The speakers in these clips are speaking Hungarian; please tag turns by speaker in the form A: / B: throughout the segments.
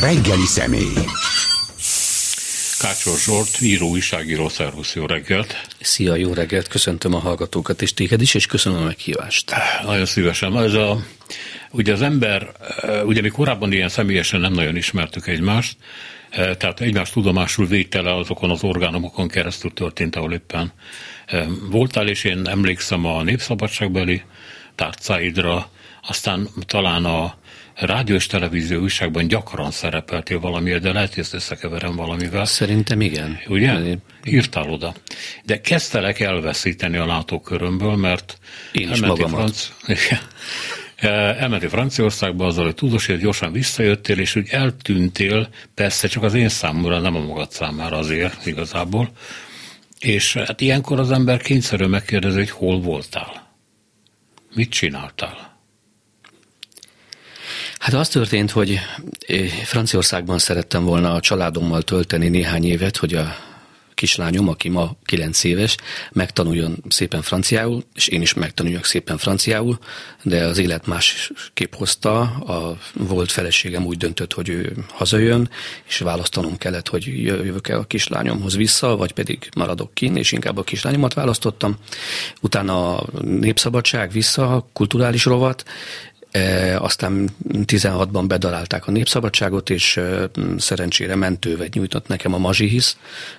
A: Reggeli személy.
B: Kácsor Zsolt, író, újságíró, szervusz, jó reggelt!
C: Szia, jó reggelt, köszöntöm a hallgatókat és téged is, és köszönöm a meghívást.
B: Nagyon szívesen. Ez a, ugye az ember, ugye mi korábban ilyen személyesen nem nagyon ismertük egymást, tehát egymás tudomásul vétele azokon az orgánumokon keresztül történt, ahol éppen voltál, és én emlékszem a népszabadságbeli tárcáidra, aztán talán a rádió és televízió újságban gyakran szerepeltél valamiért, de lehet, hogy ezt összekeverem valamivel.
C: Szerintem igen.
B: Ugye? Írtál oda. De kezdtelek elveszíteni a látókörömből, mert
C: Én is magamat.
B: Franc... elmentél Franciaországba azzal, hogy tudósért gyorsan visszajöttél, és úgy eltűntél, persze csak az én számomra, nem a magad számára azért igazából. És hát ilyenkor az ember kényszerű megkérdezi, hogy hol voltál. Mit csináltál?
C: Hát az történt, hogy eh, Franciaországban szerettem volna a családommal tölteni néhány évet, hogy a kislányom, aki ma 9 éves, megtanuljon szépen franciául, és én is megtanuljak szépen franciául, de az élet másképp hozta. A volt feleségem úgy döntött, hogy ő hazajön, és választanom kellett, hogy jövök-e a kislányomhoz vissza, vagy pedig maradok kin, és inkább a kislányomat választottam. Utána a népszabadság vissza, kulturális rovat, E, aztán 16-ban bedarálták a népszabadságot, és e, szerencsére mentővet nyújtott nekem a Mazsihisz.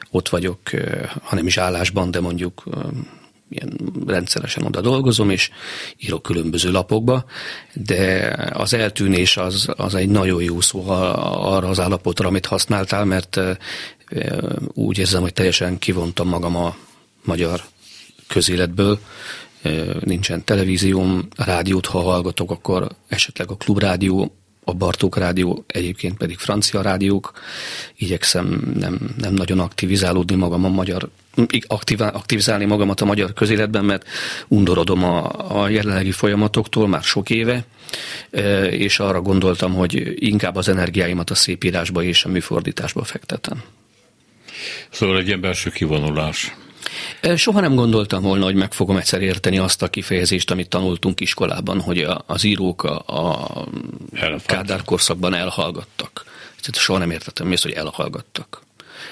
C: Ott vagyok, e, hanem is állásban, de mondjuk e, ilyen rendszeresen oda dolgozom, és írok különböző lapokba, de az eltűnés az, az egy nagyon jó szó arra az állapotra, amit használtál, mert e, e, úgy érzem, hogy teljesen kivontam magam a magyar közéletből, nincsen televízióm, rádiót, ha hallgatok, akkor esetleg a klubrádió, a Bartók rádió, egyébként pedig francia rádiók. Igyekszem nem, nem nagyon aktivizálódni magam a magyar, aktivizálni magamat a magyar közéletben, mert undorodom a, a jelenlegi folyamatoktól már sok éve, és arra gondoltam, hogy inkább az energiáimat a szépírásba és a műfordításba fektetem.
B: Szóval egy ilyen belső kivonulás.
C: Soha nem gondoltam volna, hogy meg fogom egyszer érteni azt a kifejezést, amit tanultunk iskolában, hogy az írók a, a Kádár korszakban elhallgattak. Soha nem értettem mi hogy elhallgattak.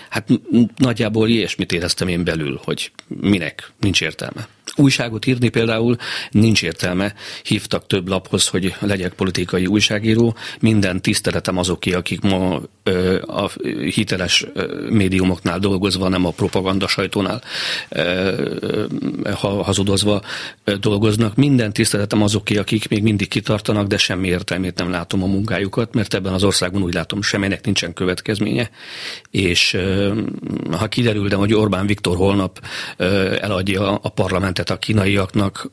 C: Hát nagyjából ilyesmit éreztem én belül, hogy minek, nincs értelme. Újságot írni például nincs értelme. Hívtak több laphoz, hogy legyek politikai újságíró. Minden tiszteletem azoké, akik ma ö, a hiteles médiumoknál dolgozva, nem a propaganda sajtónál ö, ha, hazudozva ö, dolgoznak. Minden tiszteletem azoké, akik még mindig kitartanak, de semmi értelmét nem látom a munkájukat, mert ebben az országban úgy látom, semminek nincsen következménye. És ö, ha kiderül, de hogy Orbán Viktor holnap ö, eladja a parlamentet a kínaiaknak,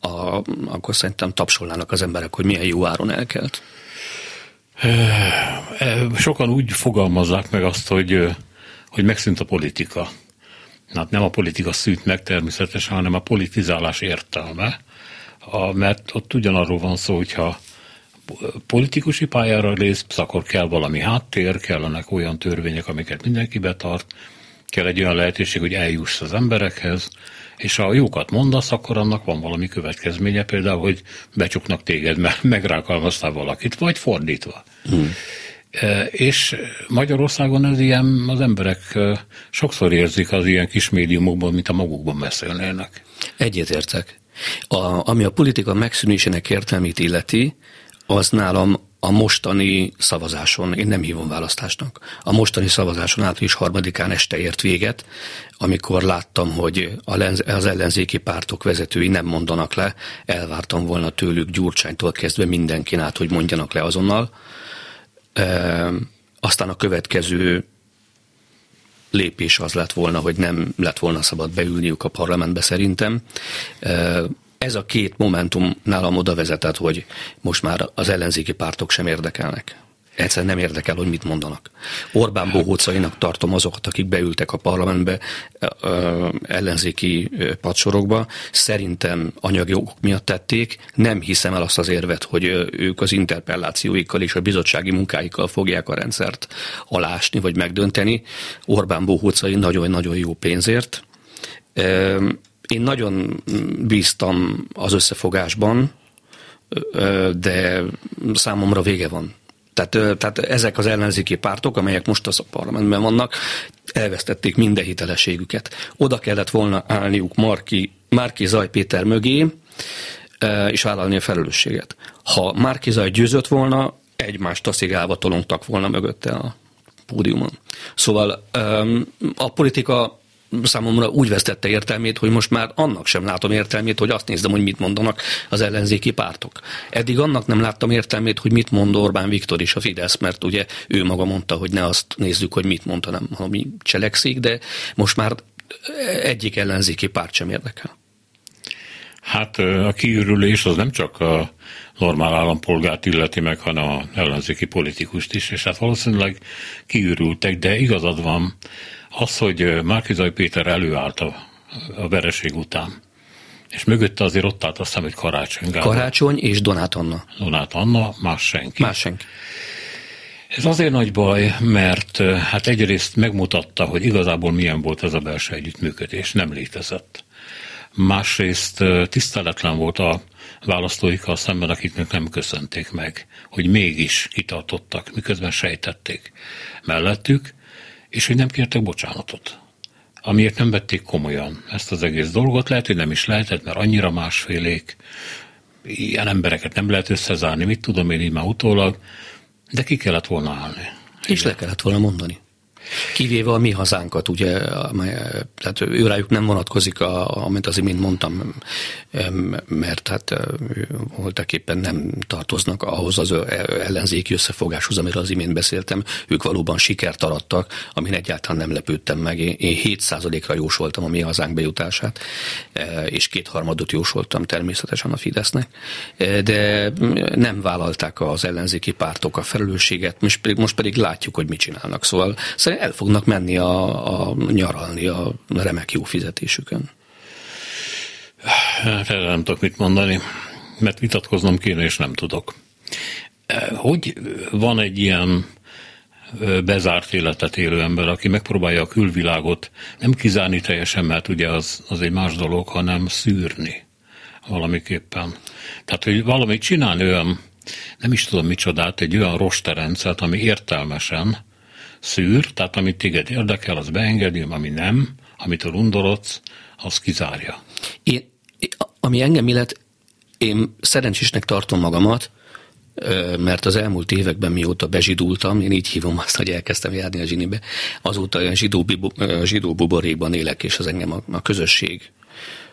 C: a, akkor szerintem tapsolnának az emberek, hogy milyen jó áron elkelt.
B: Sokan úgy fogalmazzák meg azt, hogy, hogy megszűnt a politika. Hát nem a politika szűnt meg természetesen, hanem a politizálás értelme, a, mert ott ugyanarról van szó, hogyha politikusi pályára lépsz, akkor kell valami háttér, kellenek olyan törvények, amiket mindenki betart, kell egy olyan lehetőség, hogy eljuss az emberekhez, és ha jókat mondasz, akkor annak van valami következménye, például, hogy becsuknak téged, mert megrákalmaztál valakit, vagy fordítva. Hmm. És Magyarországon ez ilyen, az emberek e, sokszor érzik az ilyen kis médiumokban, mint a magukban beszélnének.
C: Egyetértek. A, ami a politika megszűnésének értelmét illeti, az nálam a mostani szavazáson, én nem hívom választásnak, a mostani szavazáson április harmadikán este ért véget, amikor láttam, hogy az ellenzéki pártok vezetői nem mondanak le, elvártam volna tőlük Gyurcsánytól kezdve mindenkin át, hogy mondjanak le azonnal. E, aztán a következő lépés az lett volna, hogy nem lett volna szabad beülniük a parlamentbe szerintem. E, ez a két momentum nálam oda vezetett, hogy most már az ellenzéki pártok sem érdekelnek. Egyszerűen nem érdekel, hogy mit mondanak. Orbán bohócainak tartom azokat, akik beültek a parlamentbe ö, ellenzéki padsorokba. Szerintem anyagi okok miatt tették. Nem hiszem el azt az érvet, hogy ők az interpellációikkal és a bizottsági munkáikkal fogják a rendszert alásni vagy megdönteni. Orbán bohócai nagyon-nagyon jó pénzért. Én nagyon bíztam az összefogásban, de számomra vége van. Tehát, tehát ezek az ellenzéki pártok, amelyek most az a parlamentben vannak, elvesztették minden hitelességüket. Oda kellett volna állniuk Marki, Márki Zaj Péter mögé, és vállalni a felelősséget. Ha Márki Zaj győzött volna, egymást taszigálva tolongtak volna mögötte a pódiumon. Szóval a politika számomra úgy vesztette értelmét, hogy most már annak sem látom értelmét, hogy azt nézem, hogy mit mondanak az ellenzéki pártok. Eddig annak nem láttam értelmét, hogy mit mond Orbán Viktor is a Fidesz, mert ugye ő maga mondta, hogy ne azt nézzük, hogy mit mondta, hanem ami cselekszik, de most már egyik ellenzéki párt sem érdekel.
B: Hát a kiürülés az nem csak a normál állampolgárt illeti meg, hanem a ellenzéki politikust is, és hát valószínűleg kiürültek, de igazad van, az, hogy Márkizaj Péter előállt a, a vereség után, és mögötte azért ott állt aztán, hogy Karácsony
C: Gábor. Karácsony és Donát Anna.
B: Donát Anna, más senki.
C: Más senki.
B: Ez azért nagy baj, mert hát egyrészt megmutatta, hogy igazából milyen volt ez a belső együttműködés, nem létezett. Másrészt tiszteletlen volt a választóikkal szemben, akiknek nem köszönték meg, hogy mégis kitartottak, miközben sejtették mellettük, és hogy nem kértek bocsánatot. Amiért nem vették komolyan ezt az egész dolgot, lehet, hogy nem is lehetett, mert annyira másfélék, ilyen embereket nem lehet összezárni, mit tudom én így már utólag, de ki kellett volna állni.
C: És Igen. le kellett volna mondani. Kivéve a mi hazánkat, ugye, tehát őrájuk nem vonatkozik, a, amit az imént mondtam, mert hát voltak éppen nem tartoznak ahhoz az ellenzéki összefogáshoz, amiről az imént beszéltem. Ők valóban sikert arattak, amin egyáltalán nem lepődtem meg. Én 7%-ra jósoltam a mi hazánk bejutását, és kétharmadot jósoltam természetesen a Fidesznek, de nem vállalták az ellenzéki pártok a felelősséget, most pedig, most pedig látjuk, hogy mit csinálnak. Szóval el fognak menni a, a nyaralni a remek jó fizetésükön.
B: Hát erre nem tudok mit mondani, mert vitatkoznom kéne, és nem tudok. Hogy van egy ilyen bezárt életet élő ember, aki megpróbálja a külvilágot nem kizárni teljesen, mert ugye az, az egy más dolog, hanem szűrni valamiképpen. Tehát, hogy valamit csinálni olyan, nem is tudom micsodát, egy olyan rosterendszert, ami értelmesen szűr, tehát amit téged érdekel, az beengedi, ami nem, amitől undorodsz, az kizárja.
C: Én, ami engem illet, én szerencsésnek tartom magamat, mert az elmúlt években, mióta bezsidultam, én így hívom azt, hogy elkezdtem járni a zsinibe, azóta olyan zsidó, zsidó buborékban élek, és az engem a, a közösség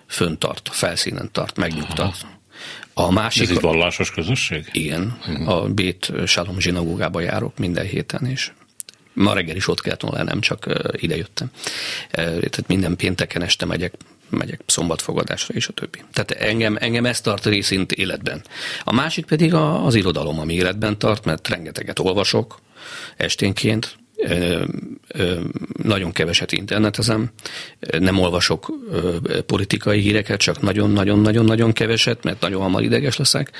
C: föntart, a felszínen tart, megnyugtat.
B: A másik... Ez egy vallásos közösség?
C: Igen. Uh-huh. A Bét Salom zsinagógába járok minden héten, és Ma reggel is ott kellett volna, nem csak ide jöttem. Tehát minden pénteken este megyek, megyek szombatfogadásra és a többi. Tehát engem, engem ezt tart részint életben. A másik pedig az irodalom, ami életben tart, mert rengeteget olvasok esténként, nagyon keveset internetezem, nem olvasok politikai híreket, csak nagyon-nagyon-nagyon-nagyon keveset, mert nagyon hamar ideges leszek.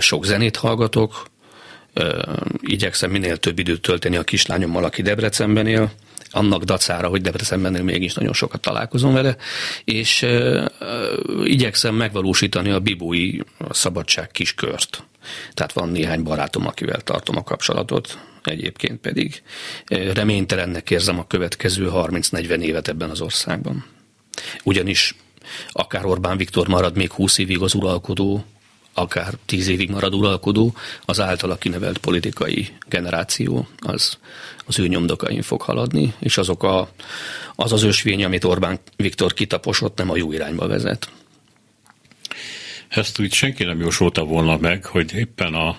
C: Sok zenét hallgatok, igyekszem minél több időt tölteni a kislányommal, aki Debrecenben él, annak dacára, hogy Debrecenben mégis nagyon sokat találkozom vele, és igyekszem megvalósítani a bibói szabadság kiskört. Tehát van néhány barátom, akivel tartom a kapcsolatot, egyébként pedig reménytelennek érzem a következő 30-40 évet ebben az országban. Ugyanis akár Orbán Viktor marad még 20 évig az uralkodó, akár tíz évig marad uralkodó, az általa kinevelt politikai generáció az az ő nyomdokain fog haladni, és azok a, az az ösvény, amit Orbán Viktor kitaposott, nem a jó irányba vezet.
B: Ezt úgy senki nem jósolta volna meg, hogy éppen a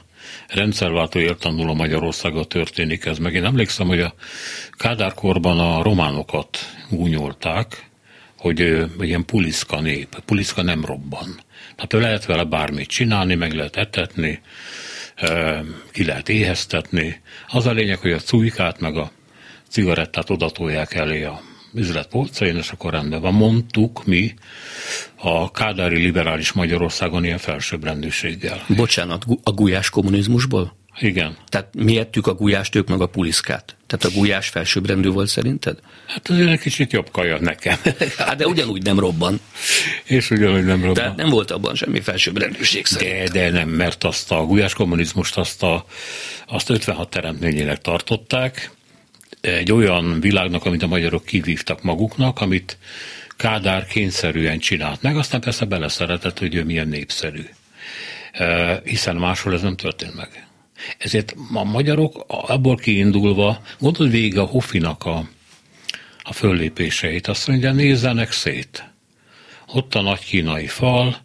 B: rendszerváltó értanuló Magyarországon történik ez. Meg én emlékszem, hogy a Kádárkorban a románokat gúnyolták, hogy ilyen puliszka nép, puliszka nem robban. Tehát lehet vele bármit csinálni, meg lehet etetni, ki lehet éheztetni. Az a lényeg, hogy a cújkát meg a cigarettát odatolják elé a üzlet polcain, és akkor rendben van. Mondtuk mi a kádári liberális Magyarországon ilyen felsőbbrendűséggel.
C: Bocsánat, a gulyás kommunizmusból?
B: Igen.
C: Tehát mi ettük a gulyást, ők meg a puliszkát. Tehát a gulyás felsőbbrendű volt szerinted?
B: Hát azért egy kicsit jobb kaja nekem.
C: Hát de ugyanúgy nem robban.
B: És ugyanúgy nem robban.
C: Tehát nem volt abban semmi felsőbbrendűség
B: szerint. De, de nem, mert azt a gulyás kommunizmust azt, a, azt 56 teremtményének tartották, egy olyan világnak, amit a magyarok kivívtak maguknak, amit Kádár kényszerűen csinált meg, aztán persze beleszeretett, hogy ő milyen népszerű. Hiszen máshol ez nem történt meg. Ezért a magyarok abból kiindulva, gondolj végig a Hoffinak a, a föllépéseit, azt mondja, nézzenek szét. Ott a nagy kínai fal,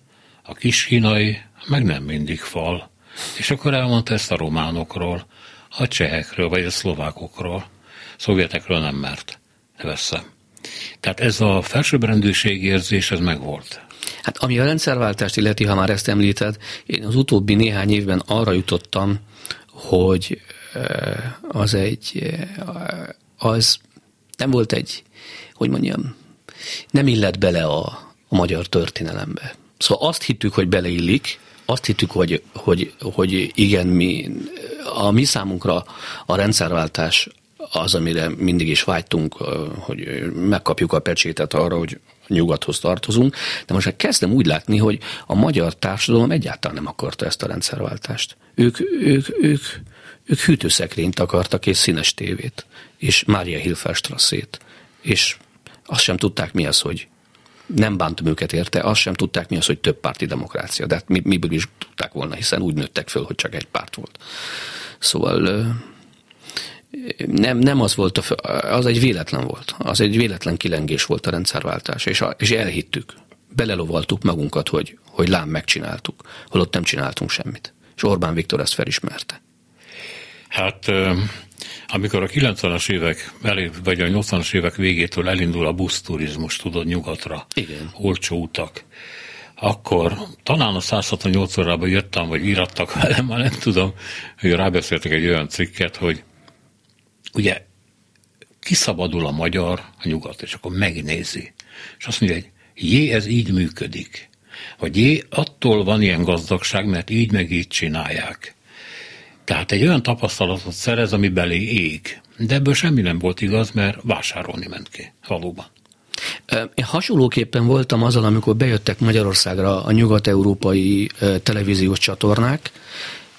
B: a kis kínai, meg nem mindig fal. És akkor elmondta ezt a románokról, a csehekről, vagy a szlovákokról. Szovjetekről nem mert. Veszem. Tehát ez a felsőbbrendűség érzés, ez megvolt.
C: Hát ami a rendszerváltást illeti, ha már ezt említed, én az utóbbi néhány évben arra jutottam, hogy az egy, az nem volt egy, hogy mondjam, nem illett bele a, a magyar történelembe. Szóval azt hittük, hogy beleillik, azt hittük, hogy, hogy, hogy igen, mi, a mi számunkra a rendszerváltás az, amire mindig is vágytunk, hogy megkapjuk a pecsétet arra, hogy nyugathoz tartozunk, de most már kezdem úgy látni, hogy a magyar társadalom egyáltalán nem akarta ezt a rendszerváltást. Ők, ők, ők, ők hűtőszekrényt akartak és színes tévét, és Mária Hilferstrasszét, és azt sem tudták mi az, hogy nem bántam őket érte, azt sem tudták mi az, hogy több párti demokrácia, de hát mi, miből is tudták volna, hiszen úgy nőttek föl, hogy csak egy párt volt. Szóval nem, nem az volt, a, az egy véletlen volt. Az egy véletlen kilengés volt a rendszerváltás, és, a, és elhittük. Belelovaltuk magunkat, hogy, hogy lám megcsináltuk, holott nem csináltunk semmit. És Orbán Viktor ezt felismerte.
B: Hát amikor a 90-as évek, vagy a 80-as évek végétől elindul a buszturizmus, tudod, nyugatra,
C: Igen.
B: olcsó utak, akkor talán a 168 órában jöttem, vagy írattak velem, már nem tudom, hogy rábeszéltek egy olyan cikket, hogy ugye kiszabadul a magyar a nyugat, és akkor megnézi. És azt mondja, hogy jé, ez így működik. Vagy jé, attól van ilyen gazdagság, mert így meg így csinálják. Tehát egy olyan tapasztalatot szerez, ami belé ég. De ebből semmi nem volt igaz, mert vásárolni ment ki, valóban.
C: Én hasonlóképpen voltam azzal, amikor bejöttek Magyarországra a nyugat-európai televíziós csatornák,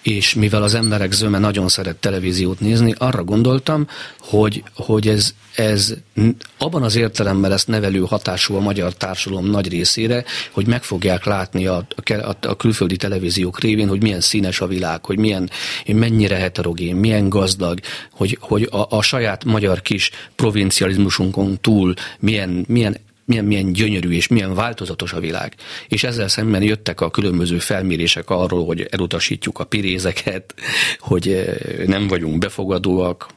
C: és mivel az emberek zöme nagyon szeret televíziót nézni, arra gondoltam, hogy, hogy ez, ez abban az értelemben lesz nevelő hatású a magyar társadalom nagy részére, hogy meg fogják látni a, a, a külföldi televíziók révén, hogy milyen színes a világ, hogy milyen, mennyire heterogén, milyen gazdag, hogy, hogy a, a saját magyar kis provincializmusunkon túl milyen, milyen milyen, milyen gyönyörű és milyen változatos a világ. És ezzel szemben jöttek a különböző felmérések arról, hogy elutasítjuk a pirézeket, hogy eh, nem vagyunk befogadóak,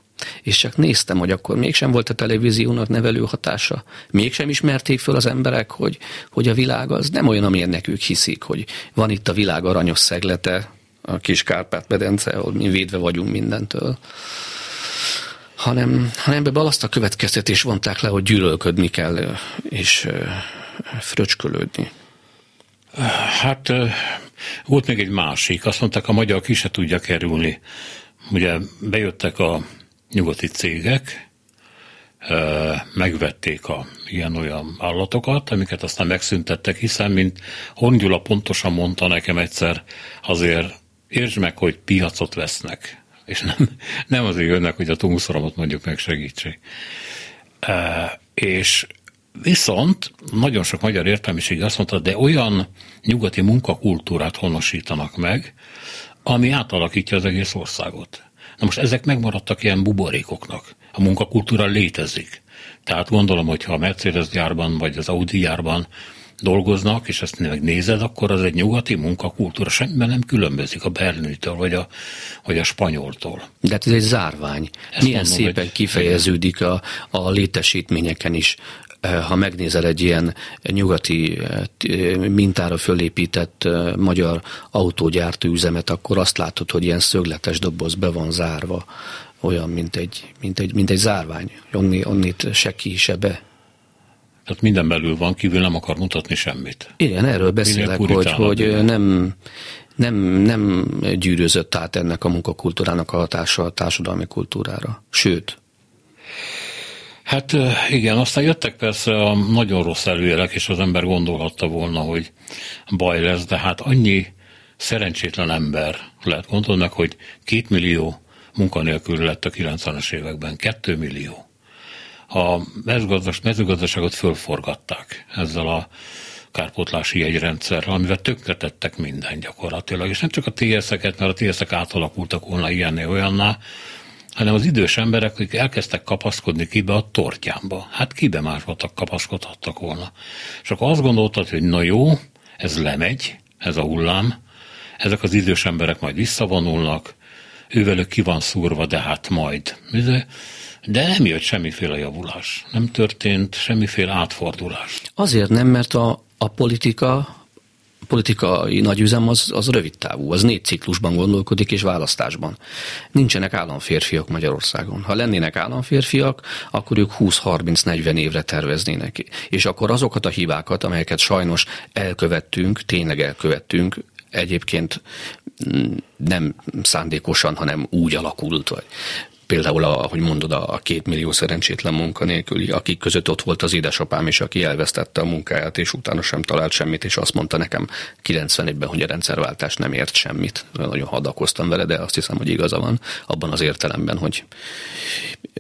C: és csak néztem, hogy akkor mégsem volt a televíziónak nevelő hatása. Mégsem ismerték föl az emberek, hogy, hogy a világ az nem olyan, amilyen nekük hiszik, hogy van itt a világ aranyos szeglete, a kis Kárpát-medence, ahol mi védve vagyunk mindentől hanem, hanem ebből azt a következtetés vonták le, hogy gyűlölködni kell, és fröcskölődni.
B: Hát volt még egy másik, azt mondták, a magyar ki se tudja kerülni. Ugye bejöttek a nyugati cégek, megvették a ilyen-olyan állatokat, amiket aztán megszüntettek, hiszen, mint Hongyula pontosan mondta nekem egyszer, azért értsd meg, hogy piacot vesznek és nem, nem azért jönnek, hogy a tumuszoromat mondjuk megsegítsék. E, és viszont nagyon sok magyar értelmiség azt mondta, de olyan nyugati munkakultúrát honosítanak meg, ami átalakítja az egész országot. Na most ezek megmaradtak ilyen buborékoknak. A munkakultúra létezik. Tehát gondolom, hogy ha a Mercedes gyárban vagy az Audi gyárban dolgoznak, és ezt megnézed, akkor az egy nyugati munkakultúra, semmiben nem különbözik a berlinitől, vagy a, vagy a spanyoltól.
C: De hát ez egy zárvány. Ezt Milyen mondom, szépen hogy... kifejeződik a, a létesítményeken is eh, ha megnézel egy ilyen nyugati eh, mintára fölépített eh, magyar autógyártó üzemet, akkor azt látod, hogy ilyen szögletes doboz be van zárva, olyan, mint egy, mint egy, mint egy zárvány. Onni, onnit se ki, se be.
B: Tehát minden belül van, kívül nem akar mutatni semmit.
C: Igen, erről beszélek, hogy, hogy nem, nem, nem gyűrözött át ennek a munkakultúrának a hatása a társadalmi kultúrára. Sőt,
B: Hát igen, aztán jöttek persze a nagyon rossz előjelek, és az ember gondolhatta volna, hogy baj lesz, de hát annyi szerencsétlen ember, lehet gondolni meg, hogy két millió munkanélkül lett a 90-es években, kettő millió. A mezőgazdaságot fölforgatták ezzel a kárpótlási jegyrendszerrel, amivel tönkretettek minden gyakorlatilag. És nem csak a TSZ-eket, mert a TSZ-ek átalakultak volna ilyenné olyanná, hanem az idős emberek, akik elkezdtek kapaszkodni kibe a tortyámba. Hát kibe másba kapaszkodhattak volna. És akkor azt gondoltad, hogy na jó, ez lemegy, ez a hullám, ezek az idős emberek majd visszavonulnak, ővelük ki van szúrva, de hát majd. De nem jött semmiféle javulás. Nem történt semmiféle átfordulás.
C: Azért nem, mert a, a politika politikai nagyüzem az, az rövid távú, az négy ciklusban gondolkodik és választásban. Nincsenek államférfiak Magyarországon. Ha lennének államférfiak, akkor ők 20-30-40 évre terveznének. És akkor azokat a hibákat, amelyeket sajnos elkövettünk, tényleg elkövettünk, egyébként nem szándékosan, hanem úgy alakult, vagy például, ahogy mondod, a két millió szerencsétlen munkanélküli, akik között ott volt az édesapám is, aki elvesztette a munkáját, és utána sem talált semmit, és azt mondta nekem 91-ben, hogy a rendszerváltás nem ért semmit. Nagyon hadakoztam vele, de azt hiszem, hogy igaza van abban az értelemben, hogy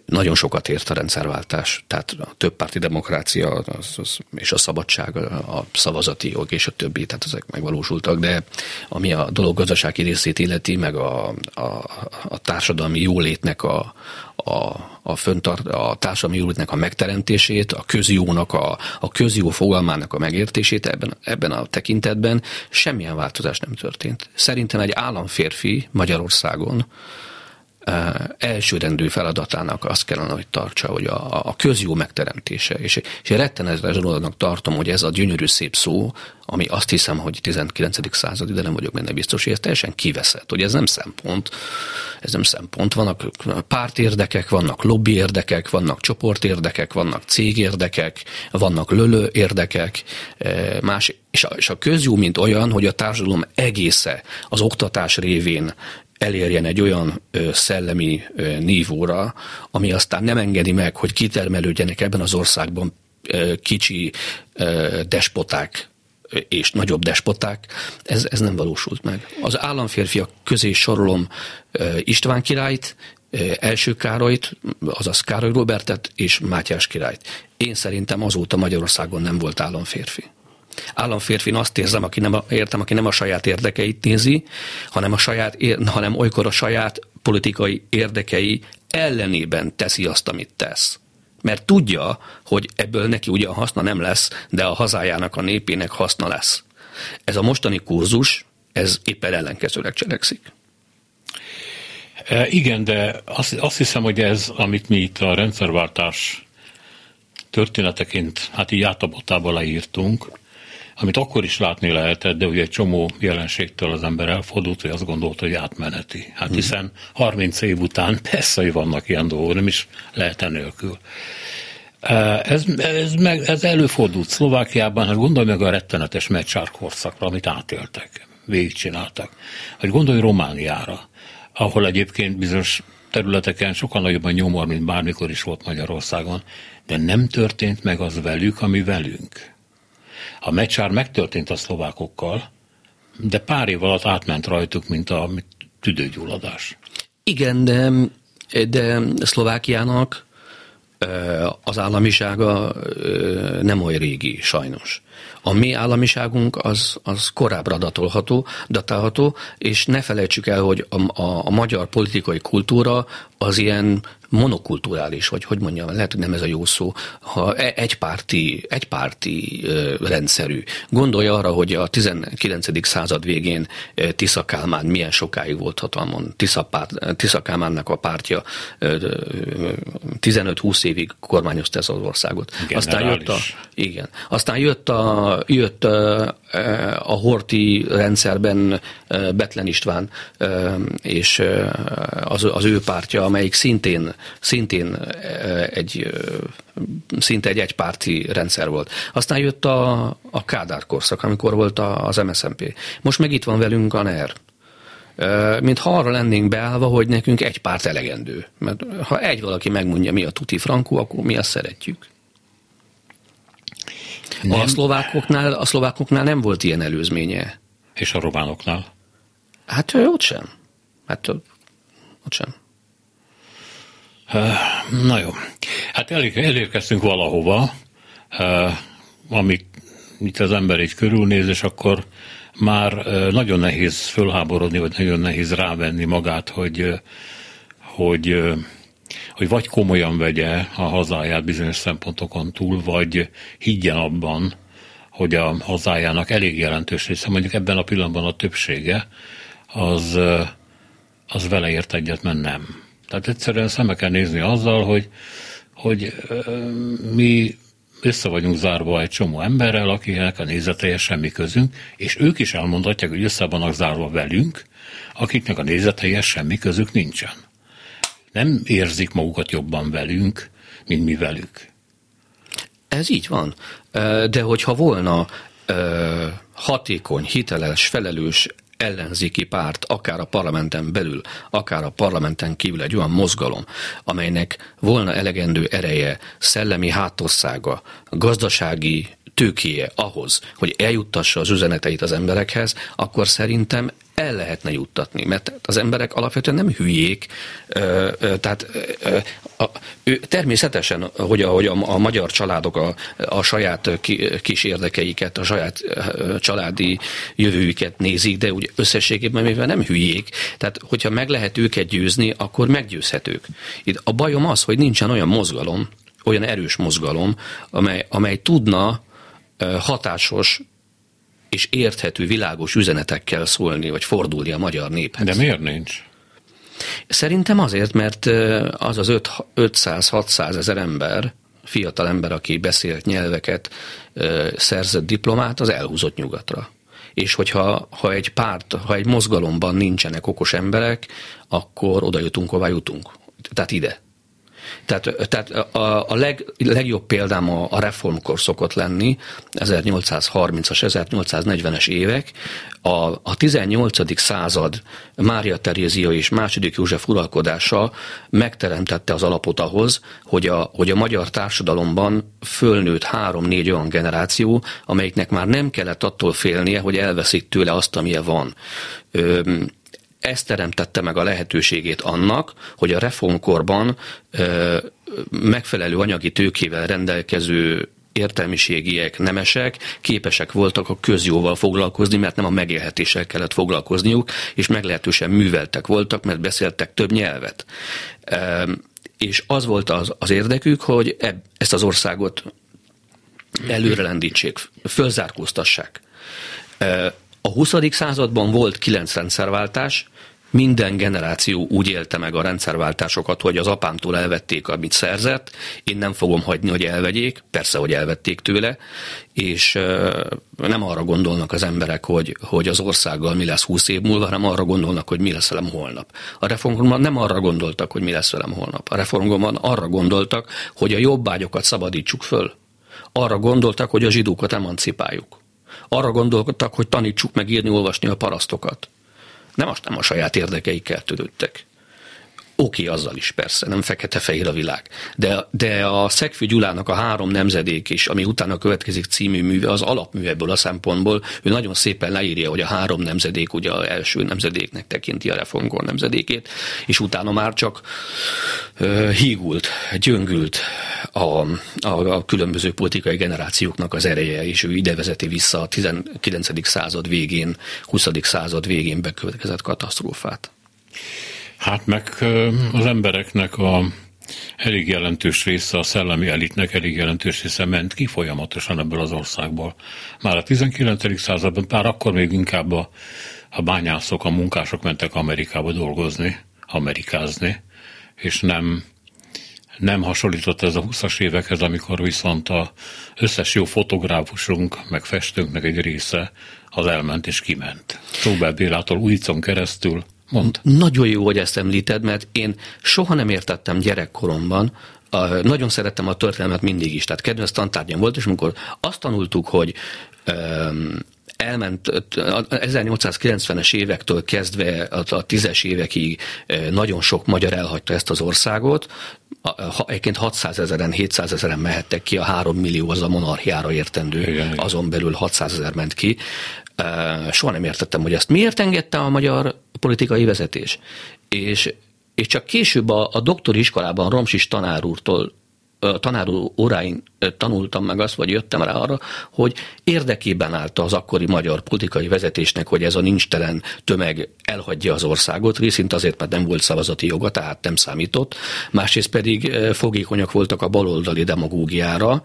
C: nagyon sokat ért a rendszerváltás, tehát a többpárti demokrácia az, az, és a szabadság, a szavazati jog és a többi, tehát ezek megvalósultak, de ami a dolog gazdasági részét illeti, meg a, a, a társadalmi jólétnek a, a, a, föntart, a társadalmi jólétnek a megteremtését, a közjónak, a, a közjó fogalmának a megértését ebben, ebben a tekintetben semmilyen változás nem történt. Szerintem egy államférfi Magyarországon elsőrendű feladatának azt kellene, hogy tartsa, hogy a, a közjó megteremtése. És, és rettenetes dolognak tartom, hogy ez a gyönyörű szép szó, ami azt hiszem, hogy 19. századi, de nem vagyok benne biztos, hogy ez teljesen kiveszett, hogy ez nem szempont, ez nem szempont, vannak pártérdekek, vannak lobby érdekek, vannak csoportérdekek, vannak cégérdekek, vannak lölő érdekek, más, és a, és a közjó, mint olyan, hogy a társadalom egésze az oktatás révén elérjen egy olyan szellemi nívóra, ami aztán nem engedi meg, hogy kitermelődjenek ebben az országban kicsi despoták és nagyobb despoták, ez, ez nem valósult meg. Az államférfiak közé sorolom István királyt, első Károlyt, azaz Károly Robertet és Mátyás királyt. Én szerintem azóta Magyarországon nem volt államférfi államférfin azt érzem, aki nem a, értem, aki nem a saját érdekeit nézi, hanem, a saját, hanem olykor a saját politikai érdekei ellenében teszi azt, amit tesz. Mert tudja, hogy ebből neki ugyan haszna nem lesz, de a hazájának, a népének haszna lesz. Ez a mostani kurzus, ez éppen ellenkezőleg cselekszik.
B: E, igen, de azt, azt hiszem, hogy ez, amit mi itt a rendszerváltás történeteként, hát így átabotába leírtunk, amit akkor is látni lehetett, de ugye egy csomó jelenségtől az ember elfordult, hogy azt gondolta, hogy átmeneti. Hát hiszen 30 év után persze, hogy vannak ilyen dolgok, nem is lehet enélkül. Ez, ez, meg, ez előfordult Szlovákiában, hát gondolj meg a rettenetes meccsár korszakra, amit átéltek, végigcsináltak. Vagy gondolj Romániára, ahol egyébként bizonyos területeken sokkal nagyobb a nyomor, mint bármikor is volt Magyarországon, de nem történt meg az velük, ami velünk. A meccsár megtörtént a szlovákokkal, de pár év alatt átment rajtuk, mint a tüdőgyulladás.
C: Igen, de, de Szlovákiának az államisága nem olyan régi, sajnos. A mi államiságunk az, az korábbra datolható, datálható, és ne felejtsük el, hogy a, a, a magyar politikai kultúra az ilyen monokulturális, vagy hogy mondjam, lehet, hogy nem ez a jó szó, ha e, egypárti, egypárti rendszerű. Gondolj arra, hogy a 19. század végén Tisza Kálmán milyen sokáig volt hatalmon. Tisza, párt, Tisza Kálmánnak a pártja 15-20 évig kormányozta ez az országot.
B: Generális.
C: Aztán jött a, igen. Aztán jött a, jött a Horti rendszerben Betlen István és az, az ő pártja, amelyik szintén, szintén egy szinte egy egypárti rendszer volt. Aztán jött a, a Kádár korszak, amikor volt az MSZNP. Most meg itt van velünk a NER mint ha arra lennénk beállva, hogy nekünk egy párt elegendő. Mert ha egy valaki megmondja, mi a tuti frankó, akkor mi azt szeretjük. Nem. A szlovákoknál, a szlovákoknál nem volt ilyen előzménye.
B: És a románoknál?
C: Hát ott sem. Hát ott sem.
B: Na jó. Hát elérkeztünk valahova, amit itt az ember így körülnéz, és akkor már nagyon nehéz fölháborodni, vagy nagyon nehéz rávenni magát, hogy, hogy, hogy vagy komolyan vegye a hazáját bizonyos szempontokon túl, vagy higgyen abban, hogy a hazájának elég jelentős része, mondjuk ebben a pillanatban a többsége, az, az vele ért egyet, mert nem. Tehát egyszerűen szembe kell nézni azzal, hogy, hogy mi össze vagyunk zárva egy csomó emberrel, akinek a nézeteje semmi közünk, és ők is elmondhatják, hogy össze vannak zárva velünk, akiknek a nézeteje semmi közük nincsen. Nem érzik magukat jobban velünk, mint mi velük.
C: Ez így van. De hogyha volna hatékony, hiteles, felelős ellenzéki párt, akár a parlamenten belül, akár a parlamenten kívül egy olyan mozgalom, amelynek volna elegendő ereje, szellemi hátországa, gazdasági tőkéje ahhoz, hogy eljuttassa az üzeneteit az emberekhez, akkor szerintem el lehetne juttatni, mert az emberek alapvetően nem hülyék, tehát ő, természetesen, hogy a, hogy a, a magyar családok a, a saját kis érdekeiket, a saját családi jövőjüket nézik, de úgy összességében mivel nem hülyék, tehát hogyha meg lehet őket győzni, akkor meggyőzhetők. Itt a bajom az, hogy nincsen olyan mozgalom, olyan erős mozgalom, amely, amely tudna hatásos és érthető, világos üzenetekkel szólni, vagy fordulni a magyar néphez.
B: De miért nincs?
C: Szerintem azért, mert az az 500-600 ezer ember, fiatal ember, aki beszélt nyelveket, szerzett diplomát, az elhúzott nyugatra. És hogyha ha egy párt, ha egy mozgalomban nincsenek okos emberek, akkor oda jutunk, hová jutunk. Tehát ide. Tehát, tehát a, a leg, legjobb példám a, a reformkor szokott lenni, 1830-as, 1840-es évek. A, a 18. század Mária Terézia és második József uralkodása megteremtette az alapot ahhoz, hogy a, hogy a magyar társadalomban fölnőtt három-négy olyan generáció, amelyiknek már nem kellett attól félnie, hogy elveszik tőle azt, amilyen van ez teremtette meg a lehetőségét annak, hogy a reformkorban ö, megfelelő anyagi tőkével rendelkező értelmiségiek, nemesek képesek voltak a közjóval foglalkozni, mert nem a megélhetéssel kellett foglalkozniuk, és meglehetősen műveltek voltak, mert beszéltek több nyelvet. És az volt az, az érdekük, hogy eb, ezt az országot előrelendítsék, fölzárkóztassák. A 20. században volt kilenc rendszerváltás, minden generáció úgy élte meg a rendszerváltásokat, hogy az apámtól elvették, amit szerzett, én nem fogom hagyni, hogy elvegyék, persze, hogy elvették tőle, és nem arra gondolnak az emberek, hogy, hogy az országgal mi lesz húsz év múlva, hanem arra gondolnak, hogy mi lesz velem holnap. A reformban nem arra gondoltak, hogy mi lesz velem holnap. A reformban arra gondoltak, hogy a jobbágyokat szabadítsuk föl. Arra gondoltak, hogy a zsidókat emancipáljuk. Arra gondoltak, hogy tanítsuk meg írni, olvasni a parasztokat. Nem, most nem a saját érdekeikkel törődtek. Oké, okay, azzal is persze, nem fekete-fehér a világ. De, de a Szegfű Gyulának a három nemzedék is, ami utána következik című műve, az alapmű ebből a szempontból. Ő nagyon szépen leírja, hogy a három nemzedék ugye az első nemzedéknek tekinti a reformkor nemzedékét, és utána már csak uh, hígult, gyöngült a, a, a különböző politikai generációknak az ereje, és ő ide vezeti vissza a 19. század végén, 20. század végén bekövetkezett katasztrófát.
B: Hát meg az embereknek a elég jelentős része, a szellemi elitnek elég jelentős része ment ki folyamatosan ebből az országból. Már a 19. században, pár akkor még inkább a, a bányászok, a munkások mentek Amerikába dolgozni, amerikázni, és nem, nem hasonlított ez a 20-as évekhez, amikor viszont a összes jó fotográfusunk, meg festőnknek egy része az elment és kiment. Szóbel Bélától Újicon keresztül Mond.
C: Nagyon jó, hogy ezt említed, mert én soha nem értettem gyerekkoromban, a, nagyon szerettem a történelmet mindig is, tehát kedvenc tantárgyam volt, és amikor azt tanultuk, hogy um, elment 1890-es évektől kezdve a 10-es évekig nagyon sok magyar elhagyta ezt az országot, egyébként 600 ezeren, 700 ezeren mehettek ki, a 3 millió az a monarchiára értendő, igen, azon belül 600 ezer ment ki. Soha nem értettem, hogy ezt miért engedte a magyar politikai vezetés. És, és csak később a, a doktori iskolában Romsis tanár úrtól tanáró óráin tanultam meg azt, vagy jöttem rá arra, hogy érdekében állt az akkori magyar politikai vezetésnek, hogy ez a nincstelen tömeg elhagyja az országot, részint azért, mert nem volt szavazati joga, tehát nem számított, másrészt pedig fogékonyak voltak a baloldali demagógiára,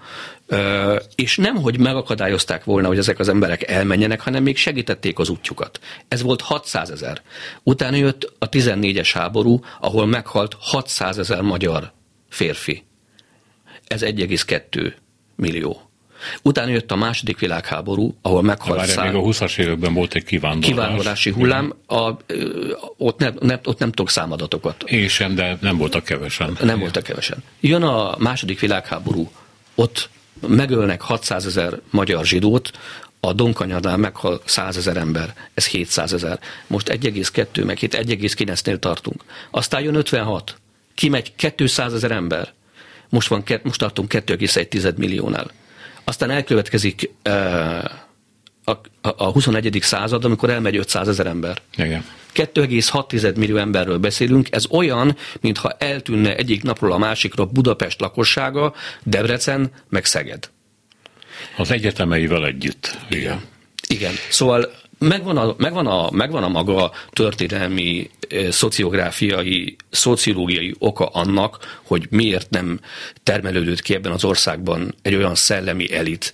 C: és nem, hogy megakadályozták volna, hogy ezek az emberek elmenjenek, hanem még segítették az útjukat. Ez volt 600 ezer. Utána jött a 14-es háború, ahol meghalt 600 ezer magyar férfi ez 1,2 millió. Utána jött a második világháború, ahol meghalt
B: szár... még a 20-as években volt egy kivándorlás.
C: Kivándorlási hullám, a, ott, nem, nem, ott nem tudok számadatokat.
B: Én sem, de nem voltak kevesen.
C: Nem voltak kevesen. Jön a második világháború, ott megölnek 600 ezer magyar zsidót, a Donkanyadnál meghal 100 ezer ember, ez 700 ezer. Most 1,2, meg 1,9-nél tartunk. Aztán jön 56, kimegy 200 ezer ember most, van, most tartunk 2,1 milliónál. Aztán elkövetkezik a, a 21. század, amikor elmegy 500 ezer ember.
B: Igen.
C: 2,6 millió emberről beszélünk, ez olyan, mintha eltűnne egyik napról a másikra Budapest lakossága, Debrecen, meg Szeged.
B: Az egyetemeivel együtt.
C: Igen. Igen. Szóval megvan a, megvan a, megvan a maga történelmi, szociográfiai, szociológiai oka annak, hogy miért nem termelődött ki ebben az országban egy olyan szellemi elit,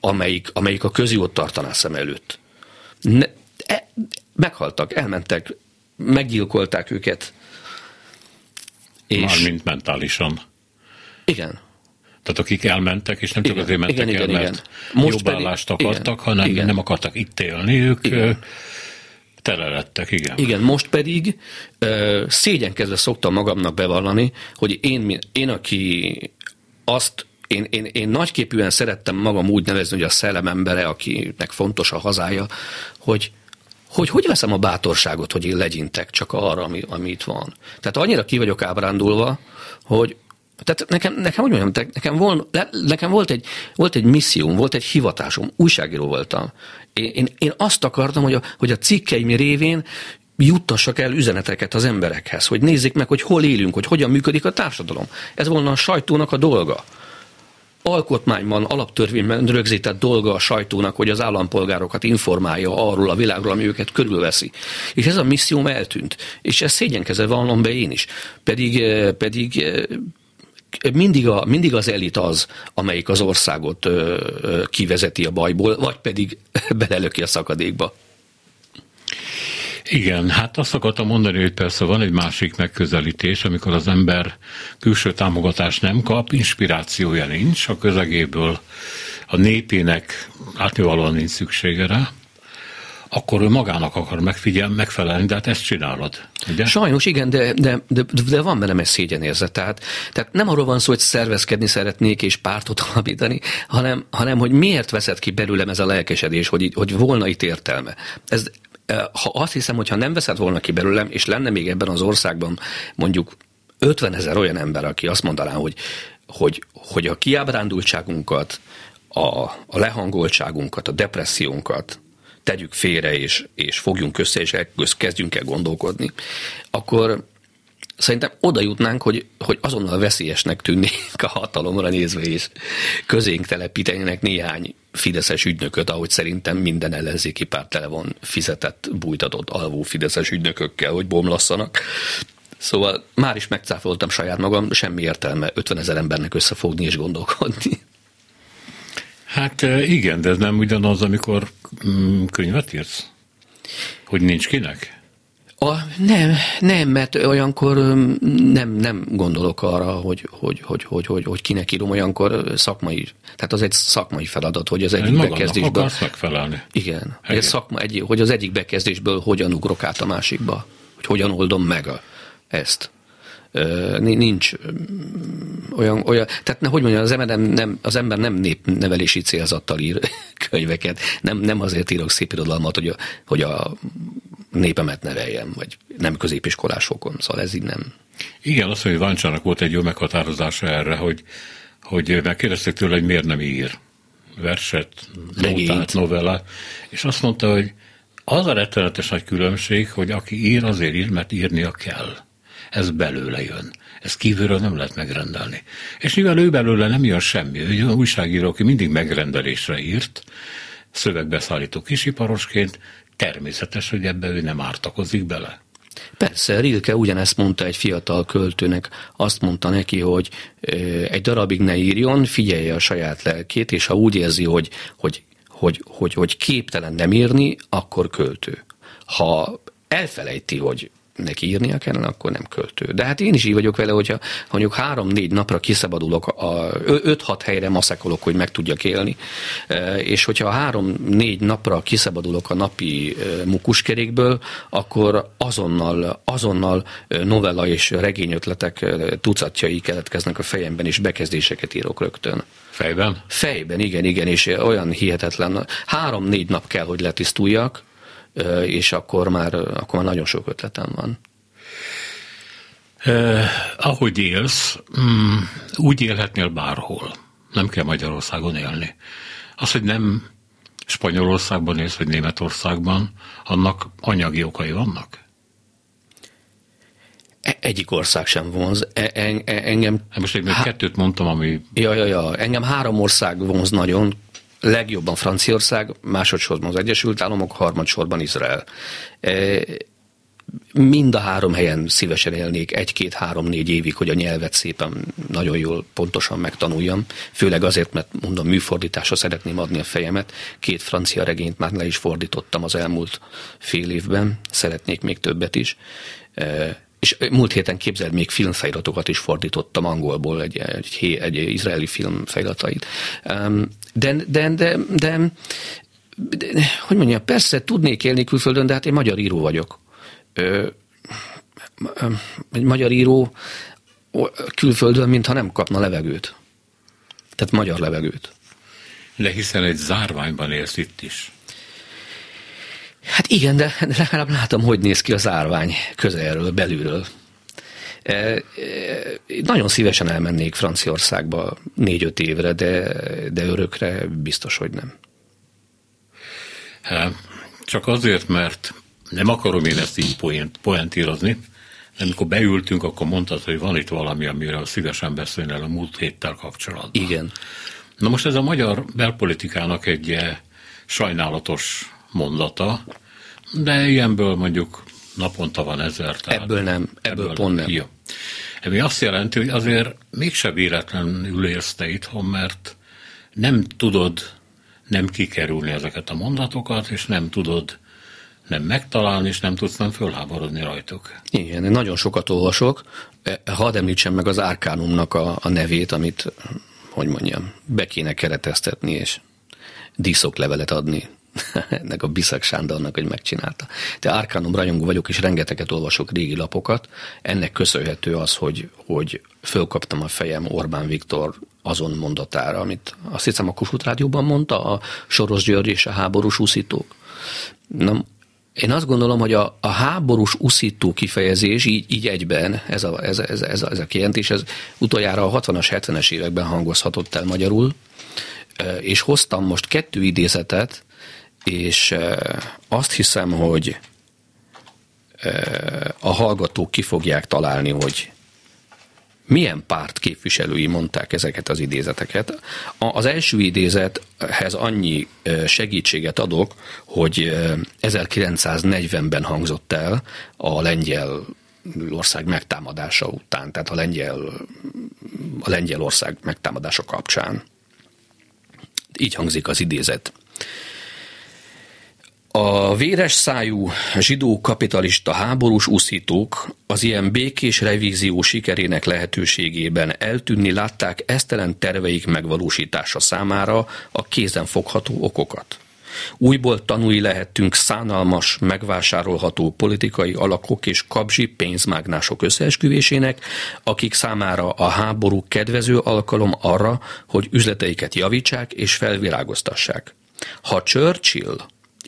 C: amelyik, amelyik a közjót tartaná szem előtt. Ne, e, meghaltak, elmentek, meggyilkolták őket.
B: És... Mármint mentálisan.
C: Igen.
B: Tehát akik elmentek, és nem csak igen, azért mentek igen, el, igen, mert igen. Most jobb állást akartak, igen, hanem igen. nem akartak itt élni, ők igen. tele lettek, igen.
C: Igen, most pedig szégyenkezve szoktam magamnak bevallani, hogy én, én aki azt én, én, én nagyképűen szerettem magam úgy nevezni, hogy a szellemembere, akinek fontos a hazája, hogy hogy hogy veszem a bátorságot, hogy én legyintek csak arra, ami, ami itt van. Tehát annyira ki vagyok ábrándulva, hogy, tehát nekem, nekem úgy mondjam, nekem, vol, nekem volt, egy, volt egy misszióm, volt egy hivatásom, újságíró voltam. Én, én, én azt akartam, hogy a, hogy a cikkeim révén juttassak el üzeneteket az emberekhez, hogy nézzék meg, hogy hol élünk, hogy hogyan működik a társadalom. Ez volna a sajtónak a dolga. Alkotmányban, alaptörvényben rögzített dolga a sajtónak, hogy az állampolgárokat informálja arról a világról, ami őket körülveszi. És ez a misszióm eltűnt. És ezt szégyenkezve vallom be én is. Pedig, eh, pedig eh, mindig, a, mindig az elit az, amelyik az országot ö, ö, kivezeti a bajból, vagy pedig belelöki a szakadékba.
B: Igen, hát azt akartam mondani, hogy persze van egy másik megközelítés, amikor az ember külső támogatást nem kap, inspirációja nincs a közegéből, a népének átnyúvalóan nincs szüksége rá, akkor ő magának akar megfigyel, megfelelni, de hát ezt csinálod. Ugye?
C: Sajnos igen, de, de, de, de van bennem egy szégyenérzet. Tehát, tehát nem arról van szó, hogy szervezkedni szeretnék és pártot alapítani, hanem, hanem hogy miért veszed ki belőlem ez a lelkesedés, hogy, hogy volna itt értelme. Ez, e, ha azt hiszem, hogy ha nem veszed volna ki belőlem, és lenne még ebben az országban mondjuk 50 ezer olyan ember, aki azt mondaná, hogy, hogy, hogy a kiábrándultságunkat, a, a lehangoltságunkat, a depressziónkat, tegyük félre, és, és fogjunk össze, és kezdjünk el gondolkodni, akkor szerintem oda jutnánk, hogy, hogy azonnal veszélyesnek tűnnék a hatalomra nézve, és közénk telepítenének néhány fideszes ügynököt, ahogy szerintem minden ellenzéki párt tele van fizetett, bújtatott, alvó fideszes ügynökökkel, hogy bomlasszanak. Szóval már is megcáfoltam saját magam, semmi értelme 50 ezer embernek összefogni és gondolkodni.
B: Hát igen, de ez nem ugyanaz, amikor mm, könyvet írsz? Hogy nincs kinek?
C: A, nem, nem, mert olyankor nem, nem gondolok arra, hogy, hogy, hogy, hogy, hogy, hogy kinek írom, olyankor szakmai, tehát az egy szakmai feladat, hogy az egyik
B: Magadnak
C: bekezdésből...
B: akarsz megfelelni.
C: Igen, egy szakma, egy, hogy az egyik bekezdésből hogyan ugrok át a másikba, hogy hogyan oldom meg a, ezt. Nincs olyan, olyan tehát hogy mondjam, az ember nem, nem, az ember nem népnevelési célzattal ír könyveket, nem, nem azért írok szép irodalmat, hogy a, hogy a népemet neveljem, vagy nem középiskolásokon, szóval ez így nem.
B: Igen, azt mondja, hogy Váncsának volt egy jó meghatározása erre, hogy, hogy megkérdezték tőle, hogy miért nem ír verset, nótát, novella, és azt mondta, hogy az a rettenetes nagy különbség, hogy aki ír, azért ír, mert írnia kell. Ez belőle jön. Ez kívülről nem lehet megrendelni. És mivel ő belőle nem jön semmi, ő olyan újságíró, aki mindig megrendelésre írt, szövegbeszállító kisiparosként, természetes, hogy ebbe ő nem ártakozik bele.
C: Persze, Rilke ugyanezt mondta egy fiatal költőnek, azt mondta neki, hogy egy darabig ne írjon, figyelje a saját lelkét, és ha úgy érzi, hogy, hogy, hogy, hogy, hogy képtelen nem írni, akkor költő. Ha elfelejti, hogy neki írnia kellene, akkor nem költő. De hát én is így vagyok vele, hogyha mondjuk három-négy napra kiszabadulok, a, öt-hat helyre maszakolok, hogy meg tudjak élni, e, és hogyha három-négy napra kiszabadulok a napi e, mukuskerékből, akkor azonnal, azonnal e, novella és regényötletek tucatjai keletkeznek a fejemben, és bekezdéseket írok rögtön.
B: Fejben?
C: Fejben, igen, igen, és olyan hihetetlen. Három-négy nap kell, hogy letisztuljak, és akkor már, akkor már nagyon sok ötletem van.
B: Eh, ahogy élsz, mm, úgy élhetnél bárhol. Nem kell Magyarországon élni. Az, hogy nem Spanyolországban élsz, vagy Németországban, annak anyagi okai vannak?
C: Egyik ország sem vonz. E, en, engem...
B: Hát most én még há... kettőt mondtam, ami...
C: Ja, ja, ja. Engem három ország vonz nagyon, legjobban Franciaország, másodszorban az Egyesült Államok, harmadsorban Izrael. E, mind a három helyen szívesen élnék egy-két-három-négy évig, hogy a nyelvet szépen nagyon jól, pontosan megtanuljam. Főleg azért, mert mondom, műfordításra szeretném adni a fejemet. Két francia regényt már le is fordítottam az elmúlt fél évben, szeretnék még többet is. És múlt héten képzeld, még filmfejlatokat is fordítottam angolból, egy, egy, egy izraeli film fejlatait. De, de, de, de, de, hogy mondjam, persze tudnék élni külföldön, de hát én magyar író vagyok. Egy magyar író külföldön, mintha nem kapna levegőt. Tehát magyar levegőt.
B: De hiszen egy zárványban élsz itt is.
C: Hát igen, de legalább látom, hogy néz ki az árvány közelről, belülről. E, e, nagyon szívesen elmennék Franciaországba négy-öt évre, de, de örökre biztos, hogy nem.
B: Csak azért, mert nem akarom én ezt így poent, poentírozni, de amikor beültünk, akkor mondtad, hogy van itt valami, amiről szívesen beszélnél a múlt héttel kapcsolatban.
C: Igen.
B: Na most ez a magyar belpolitikának egy eh, sajnálatos mondata, de ilyenből mondjuk naponta van ezer.
C: Tehát ebből nem, ebből, ebből pont nem. Jó.
B: Ami azt jelenti, hogy azért mégse véletlenül élsz te itthon, mert nem tudod nem kikerülni ezeket a mondatokat, és nem tudod nem megtalálni, és nem tudsz nem fölháborodni rajtuk.
C: Igen, én nagyon sokat olvasok. E, hadd említsem meg az Árkánumnak a, a nevét, amit, hogy mondjam, be kéne kereteztetni, és díszoklevelet adni ennek a Biszak Sándornak, hogy megcsinálta. De Arcanum rajongó vagyok, és rengeteget olvasok régi lapokat. Ennek köszönhető az, hogy, hogy fölkaptam a fejem Orbán Viktor azon mondatára, amit azt hiszem a Kossuth Rádióban mondta, a Soros György és a háborús úszítók. Na, én azt gondolom, hogy a, a háborús uszító kifejezés így, így egyben, ez a, ez, ez, ez, ez a kijelentés, ez utoljára a 60-as, 70-es években hangozhatott el magyarul, és hoztam most kettő idézetet, és azt hiszem, hogy a hallgatók ki fogják találni, hogy milyen párt képviselői mondták ezeket az idézeteket. Az első idézethez annyi segítséget adok, hogy 1940-ben hangzott el a lengyel ország megtámadása után, tehát a lengyel, a Lengyelország megtámadása kapcsán. Így hangzik az idézet. A véres szájú zsidó kapitalista háborús úszítók az ilyen békés revízió sikerének lehetőségében eltűnni látták esztelen terveik megvalósítása számára a kézenfogható okokat. Újból tanúi lehettünk szánalmas, megvásárolható politikai alakok és kabzsi pénzmágnások összeesküvésének, akik számára a háború kedvező alkalom arra, hogy üzleteiket javítsák és felvirágoztassák. Ha Churchill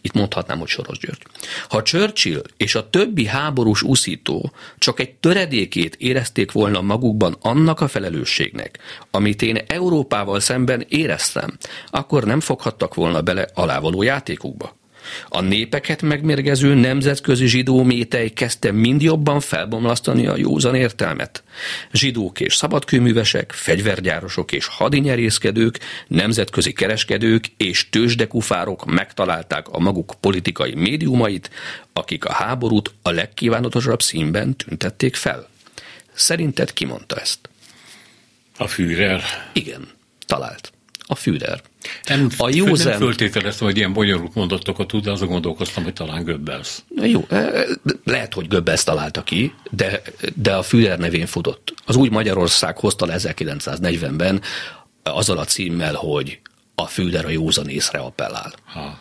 C: itt mondhatnám, hogy Soros György. Ha Churchill és a többi háborús úszító csak egy töredékét érezték volna magukban annak a felelősségnek, amit én Európával szemben éreztem, akkor nem foghattak volna bele alávaló játékukba. A népeket megmérgező nemzetközi zsidó métej kezdte mind jobban felbomlasztani a józan értelmet. Zsidók és szabadkőművesek, fegyvergyárosok és hadinyerészkedők, nemzetközi kereskedők és tőzsdekufárok megtalálták a maguk politikai médiumait, akik a háborút a legkívánatosabb színben tüntették fel. Szerinted ki mondta ezt?
B: A Führer.
C: Igen, talált. A Führer.
B: Nem, a józan... nem föltételeztem, hogy ilyen bonyolult mondatokat tud, de azon gondolkoztam, hogy talán Goebbels.
C: Jó, lehet, hogy Goebbels találta ki, de, de a Führer nevén futott. Az új Magyarország hozta le 1940-ben azzal a címmel, hogy a Führer a józan észre appellál. Ha.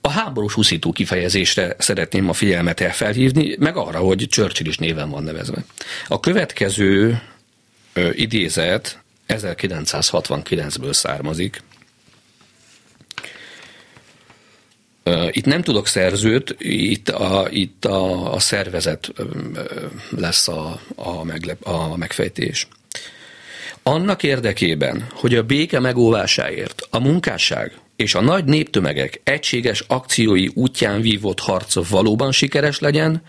C: A háborús úszító kifejezésre szeretném a figyelmet elfelhívni, meg arra, hogy Churchill is néven van nevezve. A következő idézet 1969-ből származik. Itt nem tudok szerzőt, itt a, itt a, a szervezet lesz a, a, meglep, a megfejtés. Annak érdekében, hogy a béke megóvásáért a munkásság és a nagy néptömegek egységes akciói útján vívott harc valóban sikeres legyen,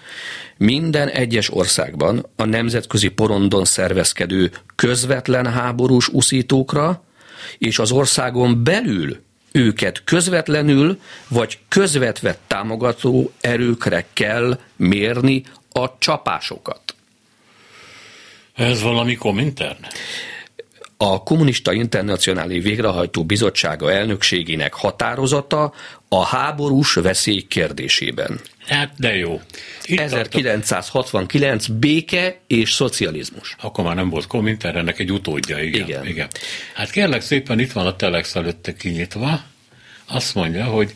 C: minden egyes országban a nemzetközi porondon szervezkedő közvetlen háborús uszítókra és az országon belül őket közvetlenül vagy közvetve támogató erőkre kell mérni a csapásokat.
B: Ez valami komintern?
C: A Kommunista Internacionális Végrehajtó Bizottsága elnökségének határozata a háborús veszély kérdésében.
B: Hát, de jó.
C: Itt 1969 tartok. béke és szocializmus.
B: Akkor már nem volt Komintern, ennek egy utódja, igen, igen. igen. Hát kérlek szépen, itt van a Telex előtte kinyitva, azt mondja, hogy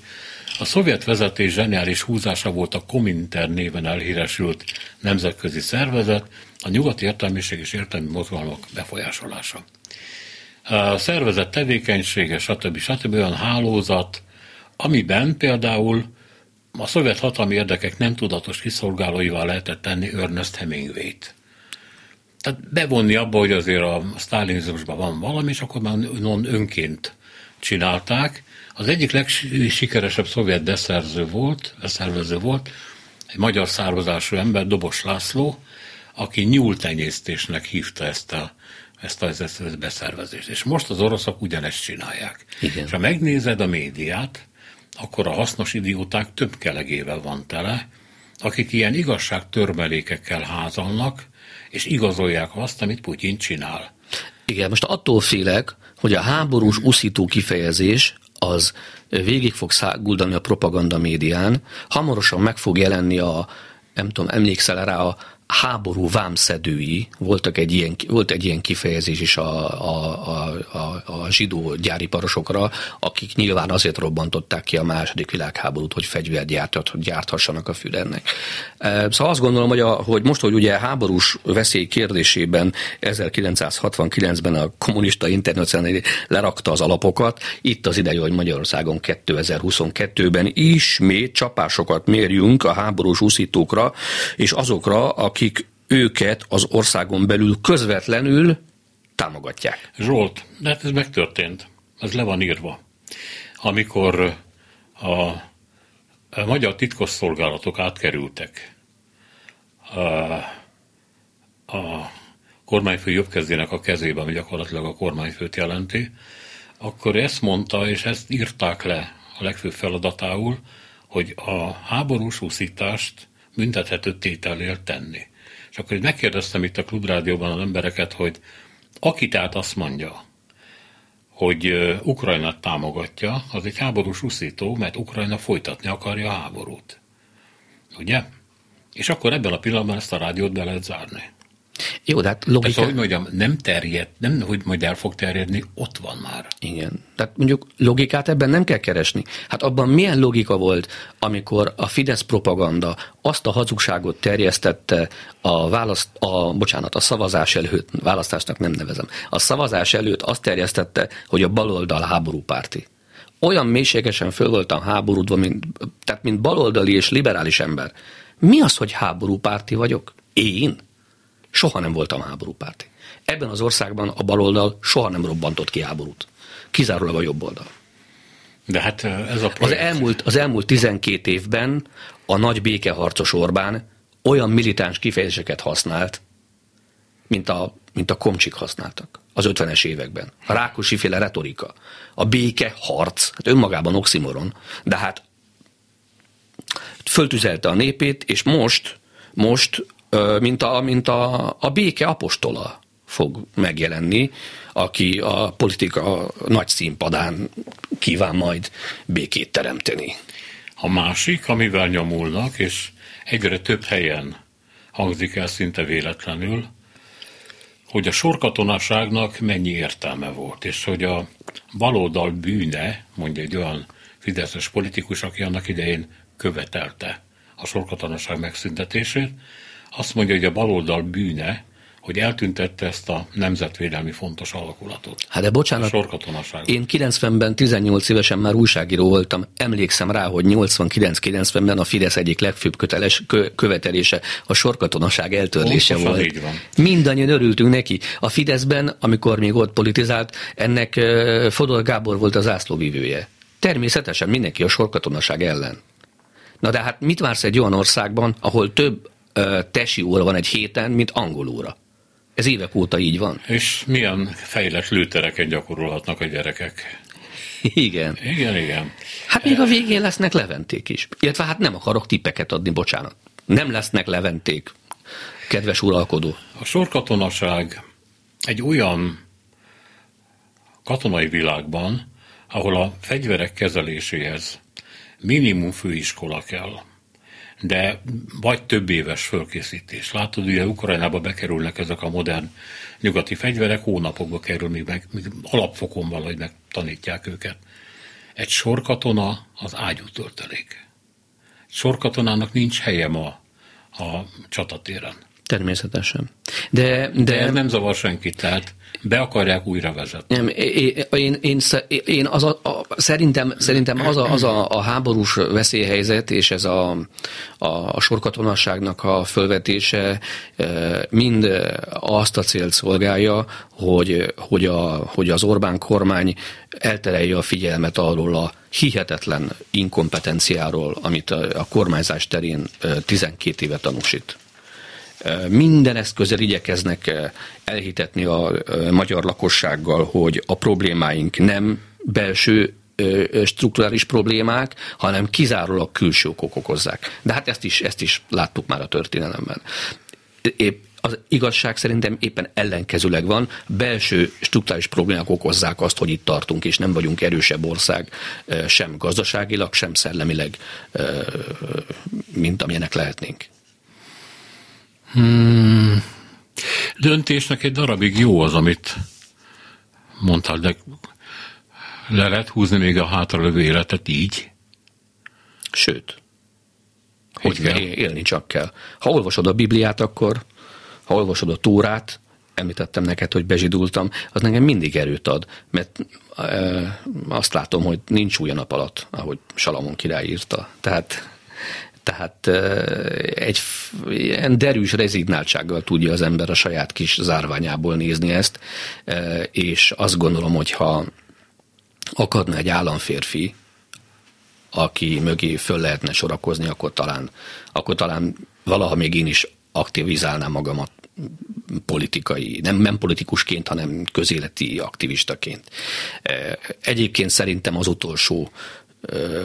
B: a szovjet vezetés zseniális húzása volt a Komintern néven elhíresült nemzetközi szervezet, a nyugati értelmiség és értelmi mozgalmak befolyásolása. A szervezet tevékenysége, stb. stb. olyan hálózat, amiben például a szovjet hatalmi érdekek nem tudatos kiszolgálóival lehetett tenni Ernest Hemingway-t. Tehát bevonni abba, hogy azért a sztálinizmusban van valami, és akkor már önként csinálták. Az egyik legsikeresebb szovjet beszerző volt, beszervező volt, egy magyar származású ember, Dobos László, aki nyúltenyésztésnek hívta ezt a ezt a, ezt beszervezést. És most az oroszok ugyanezt csinálják. Igen. És ha megnézed a médiát, akkor a hasznos idióták több kelegével van tele, akik ilyen igazságtörmelékekkel házalnak, és igazolják azt, amit Putyin csinál.
C: Igen, most attól félek, hogy a háborús uszító kifejezés az végig fog száguldani a propaganda médián, hamarosan meg fog jelenni a, nem tudom, emlékszel rá a háború vámszedői, voltak egy ilyen, volt egy ilyen kifejezés is a, a, a, a, a zsidó gyáriparosokra, akik nyilván azért robbantották ki a második világháborút, hogy fegyvert gyártat, gyárthassanak a Führernek. E, szóval azt gondolom, hogy, a, hogy most, hogy ugye háborús veszély kérdésében 1969-ben a kommunista internacionális lerakta az alapokat, itt az ideje, hogy Magyarországon 2022-ben ismét csapásokat mérjünk a háborús úszítókra, és azokra, a akik őket az országon belül közvetlenül támogatják.
B: Zsolt, de hát ez megtörtént. Ez le van írva. Amikor a, a magyar titkosszolgálatok átkerültek a, a kormányfő jobbkezdének a kezébe, ami gyakorlatilag a kormányfőt jelenti, akkor ezt mondta, és ezt írták le a legfőbb feladatául, hogy a háborús úszítást büntethető tételél tenni. És akkor megkérdeztem itt a klubrádióban az embereket, hogy aki tehát azt mondja, hogy Ukrajnát támogatja, az egy háborús uszító, mert Ukrajna folytatni akarja a háborút. Ugye? És akkor ebben a pillanatban ezt a rádiót be lehet zárni.
C: Jó, de hát logika...
B: Tehát, hogy mondjam, nem terjed, nem, hogy majd el fog terjedni, ott van már.
C: Igen. Tehát mondjuk logikát ebben nem kell keresni. Hát abban milyen logika volt, amikor a Fidesz propaganda azt a hazugságot terjesztette a választ, a, bocsánat, a szavazás előtt, választásnak nem nevezem, a szavazás előtt azt terjesztette, hogy a baloldal háborúpárti. Olyan mélységesen föl voltam háborúdva, mint, tehát mint baloldali és liberális ember. Mi az, hogy háborúpárti vagyok? Én? Soha nem voltam háborúpárti. Ebben az országban a baloldal soha nem robbantott ki háborút. Kizárólag a jobb oldal.
B: De hát ez a projekt...
C: az elmúlt, az elmúlt 12 évben a nagy békeharcos Orbán olyan militáns kifejezéseket használt, mint a, mint a komcsik használtak az 50-es években. A Rákosi féle retorika. A béke harc, hát önmagában oximoron, de hát föltüzelte a népét, és most, most mint a, mint a, a béke apostola fog megjelenni, aki a politika nagy színpadán kíván majd békét teremteni.
B: A másik, amivel nyomulnak, és egyre több helyen hangzik el szinte véletlenül, hogy a sorkatonaságnak mennyi értelme volt, és hogy a baloldal bűne, mondja egy olyan fideszes politikus, aki annak idején követelte a sorkatonaság megszüntetését, azt mondja, hogy a baloldal bűne, hogy eltüntette ezt a nemzetvédelmi fontos alakulatot.
C: Hát de bocsánat, én 90-ben 18 évesen már újságíró voltam, emlékszem rá, hogy 89-90-ben a Fidesz egyik legfőbb köteles, kö, követelése a sorkatonaság eltörlése Pontosan volt. Így van. Mindannyian örültünk neki. A Fideszben, amikor még ott politizált, ennek Fodor Gábor volt az ászlóvívője. Természetesen mindenki a sorkatonaság ellen. Na de hát mit vársz egy olyan országban, ahol több tesi óra van egy héten, mint angol óra. Ez évek óta így van.
B: És milyen fejlett lőtereken gyakorolhatnak a gyerekek?
C: Igen.
B: Igen, igen.
C: Hát még a végén lesznek leventék is. Illetve hát nem akarok tippeket adni, bocsánat. Nem lesznek leventék, kedves uralkodó.
B: A sorkatonaság egy olyan katonai világban, ahol a fegyverek kezeléséhez minimum főiskola kell de vagy több éves fölkészítés. Látod, ugye Ukrajnába bekerülnek ezek a modern nyugati fegyverek, hónapokba kerül, míg, meg, míg alapfokon valahogy megtanítják őket. Egy sorkatona az ágyú töltelék. Sorkatonának nincs helye ma a csatatéren.
C: Természetesen. De, de,
B: de ez nem zavar senkit, tehát be akarják újra vezetni.
C: Nem, én, én, én, az a, a, szerintem, szerintem az, a, az a, a háborús veszélyhelyzet és ez a, a, a sorkatonasságnak a fölvetése e, mind azt a célt szolgálja, hogy, hogy, a, hogy az Orbán kormány elterelje a figyelmet arról a hihetetlen inkompetenciáról, amit a, a kormányzás terén 12 éve tanúsít minden eszközzel igyekeznek elhitetni a magyar lakossággal, hogy a problémáink nem belső strukturális problémák, hanem kizárólag külső okok okozzák. De hát ezt is, ezt is láttuk már a történelemben. Épp az igazság szerintem éppen ellenkezőleg van. Belső struktúrális problémák okozzák azt, hogy itt tartunk, és nem vagyunk erősebb ország sem gazdaságilag, sem szellemileg, mint amilyenek lehetnénk.
B: Hmm. Döntésnek egy darabig jó az, amit mondtál, de le lehet húzni még a hátralövő életet így?
C: Sőt. Hogy kell? Élni csak kell. Ha olvasod a Bibliát, akkor ha olvasod a Tórát, említettem neked, hogy bezsidultam, az nekem mindig erőt ad, mert e, azt látom, hogy nincs új nap alatt, ahogy Salamon király írta. Tehát tehát egy ilyen derűs rezignáltsággal tudja az ember a saját kis zárványából nézni ezt, és azt gondolom, hogy ha akadna egy államférfi, aki mögé föl lehetne sorakozni, akkor talán, akkor talán valaha még én is aktivizálnám magamat politikai, nem, nem politikusként, hanem közéleti aktivistaként. Egyébként szerintem az utolsó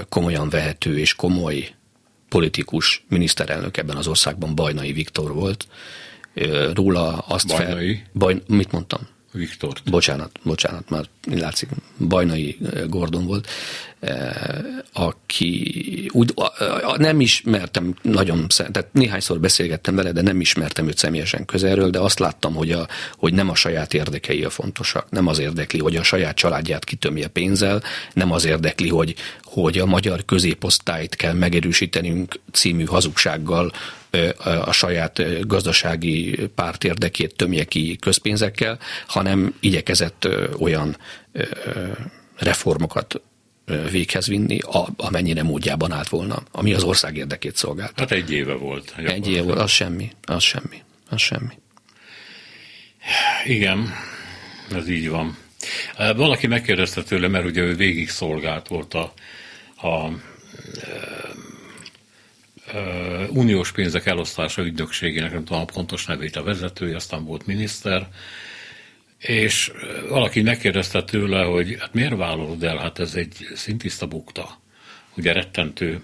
C: komolyan vehető és komoly politikus miniszterelnök ebben az országban Bajnai Viktor volt. Róla azt
B: Bajnai? Fel,
C: Baj, mit mondtam?
B: Viktor.
C: Bocsánat, bocsánat, már látszik, Bajnai Gordon volt, aki úgy, nem ismertem nagyon, tehát néhányszor beszélgettem vele, de nem ismertem őt személyesen közelről, de azt láttam, hogy, a, hogy nem a saját érdekei a fontosak, nem az érdekli, hogy a saját családját kitömje pénzzel, nem az érdekli, hogy, hogy a magyar középosztályt kell megerősítenünk című hazugsággal a saját gazdasági párt érdekét tömje ki közpénzekkel, hanem igyekezett olyan reformokat véghez vinni, amennyire módjában állt volna, ami az ország érdekét szolgált.
B: Hát egy éve volt.
C: Egy éve volt, az semmi, az semmi, az semmi.
B: Igen, ez így van. Valaki megkérdezte tőle, mert ugye ő végig szolgált volt a, a uniós pénzek elosztása ügynökségének, nem tudom a pontos nevét a vezetője, aztán volt miniszter, és valaki megkérdezte tőle, hogy hát miért vállalod el, hát ez egy szintiszta bukta. Ugye rettentő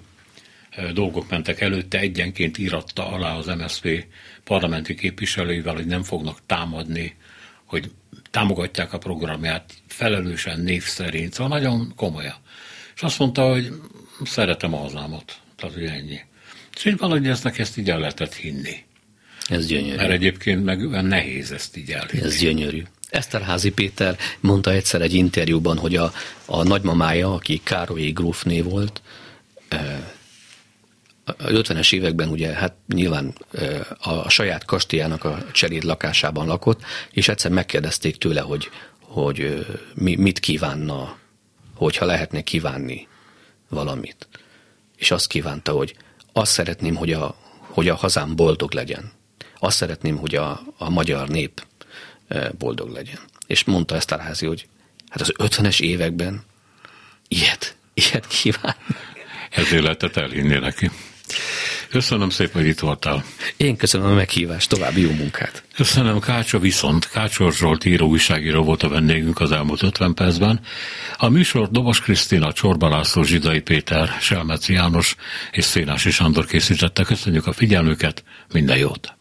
B: dolgok mentek előtte, egyenként íratta alá az MSZP parlamenti képviselőivel, hogy nem fognak támadni, hogy támogatják a programját felelősen név szerint, szóval nagyon komolyan. És azt mondta, hogy szeretem a hazámat, tehát hogy ennyi. És így valahogy ezt, ezt így el lehetett hinni.
C: Ez gyönyörű.
B: Mert egyébként meg olyan nehéz ezt így elhinni.
C: Ez gyönyörű. Eszterházi Péter mondta egyszer egy interjúban, hogy a, a nagymamája, aki Károlyi grófné volt, a 50-es években ugye hát nyilván a saját kastélyának a cseléd lakásában lakott, és egyszer megkérdezték tőle, hogy, hogy mit kívánna, hogyha lehetne kívánni valamit. És azt kívánta, hogy azt szeretném, hogy a, hogy a hazám boldog legyen. Azt szeretném, hogy a, a magyar nép boldog legyen. És mondta ezt a házi, hogy hát az 50-es években ilyet, ilyet kíván.
B: Ezért lehetett elhinni neki. Köszönöm szépen, hogy itt voltál.
C: Én köszönöm a meghívást, további jó munkát.
B: Köszönöm, Kácsa viszont. Kácsor Zsolt író újságíró volt a vendégünk az elmúlt 50 percben. A műsor Dobos Krisztina, Csorba László, Zsidai Péter, Selmeci János és Szénási Sándor készítette. Köszönjük a figyelmüket, minden jót!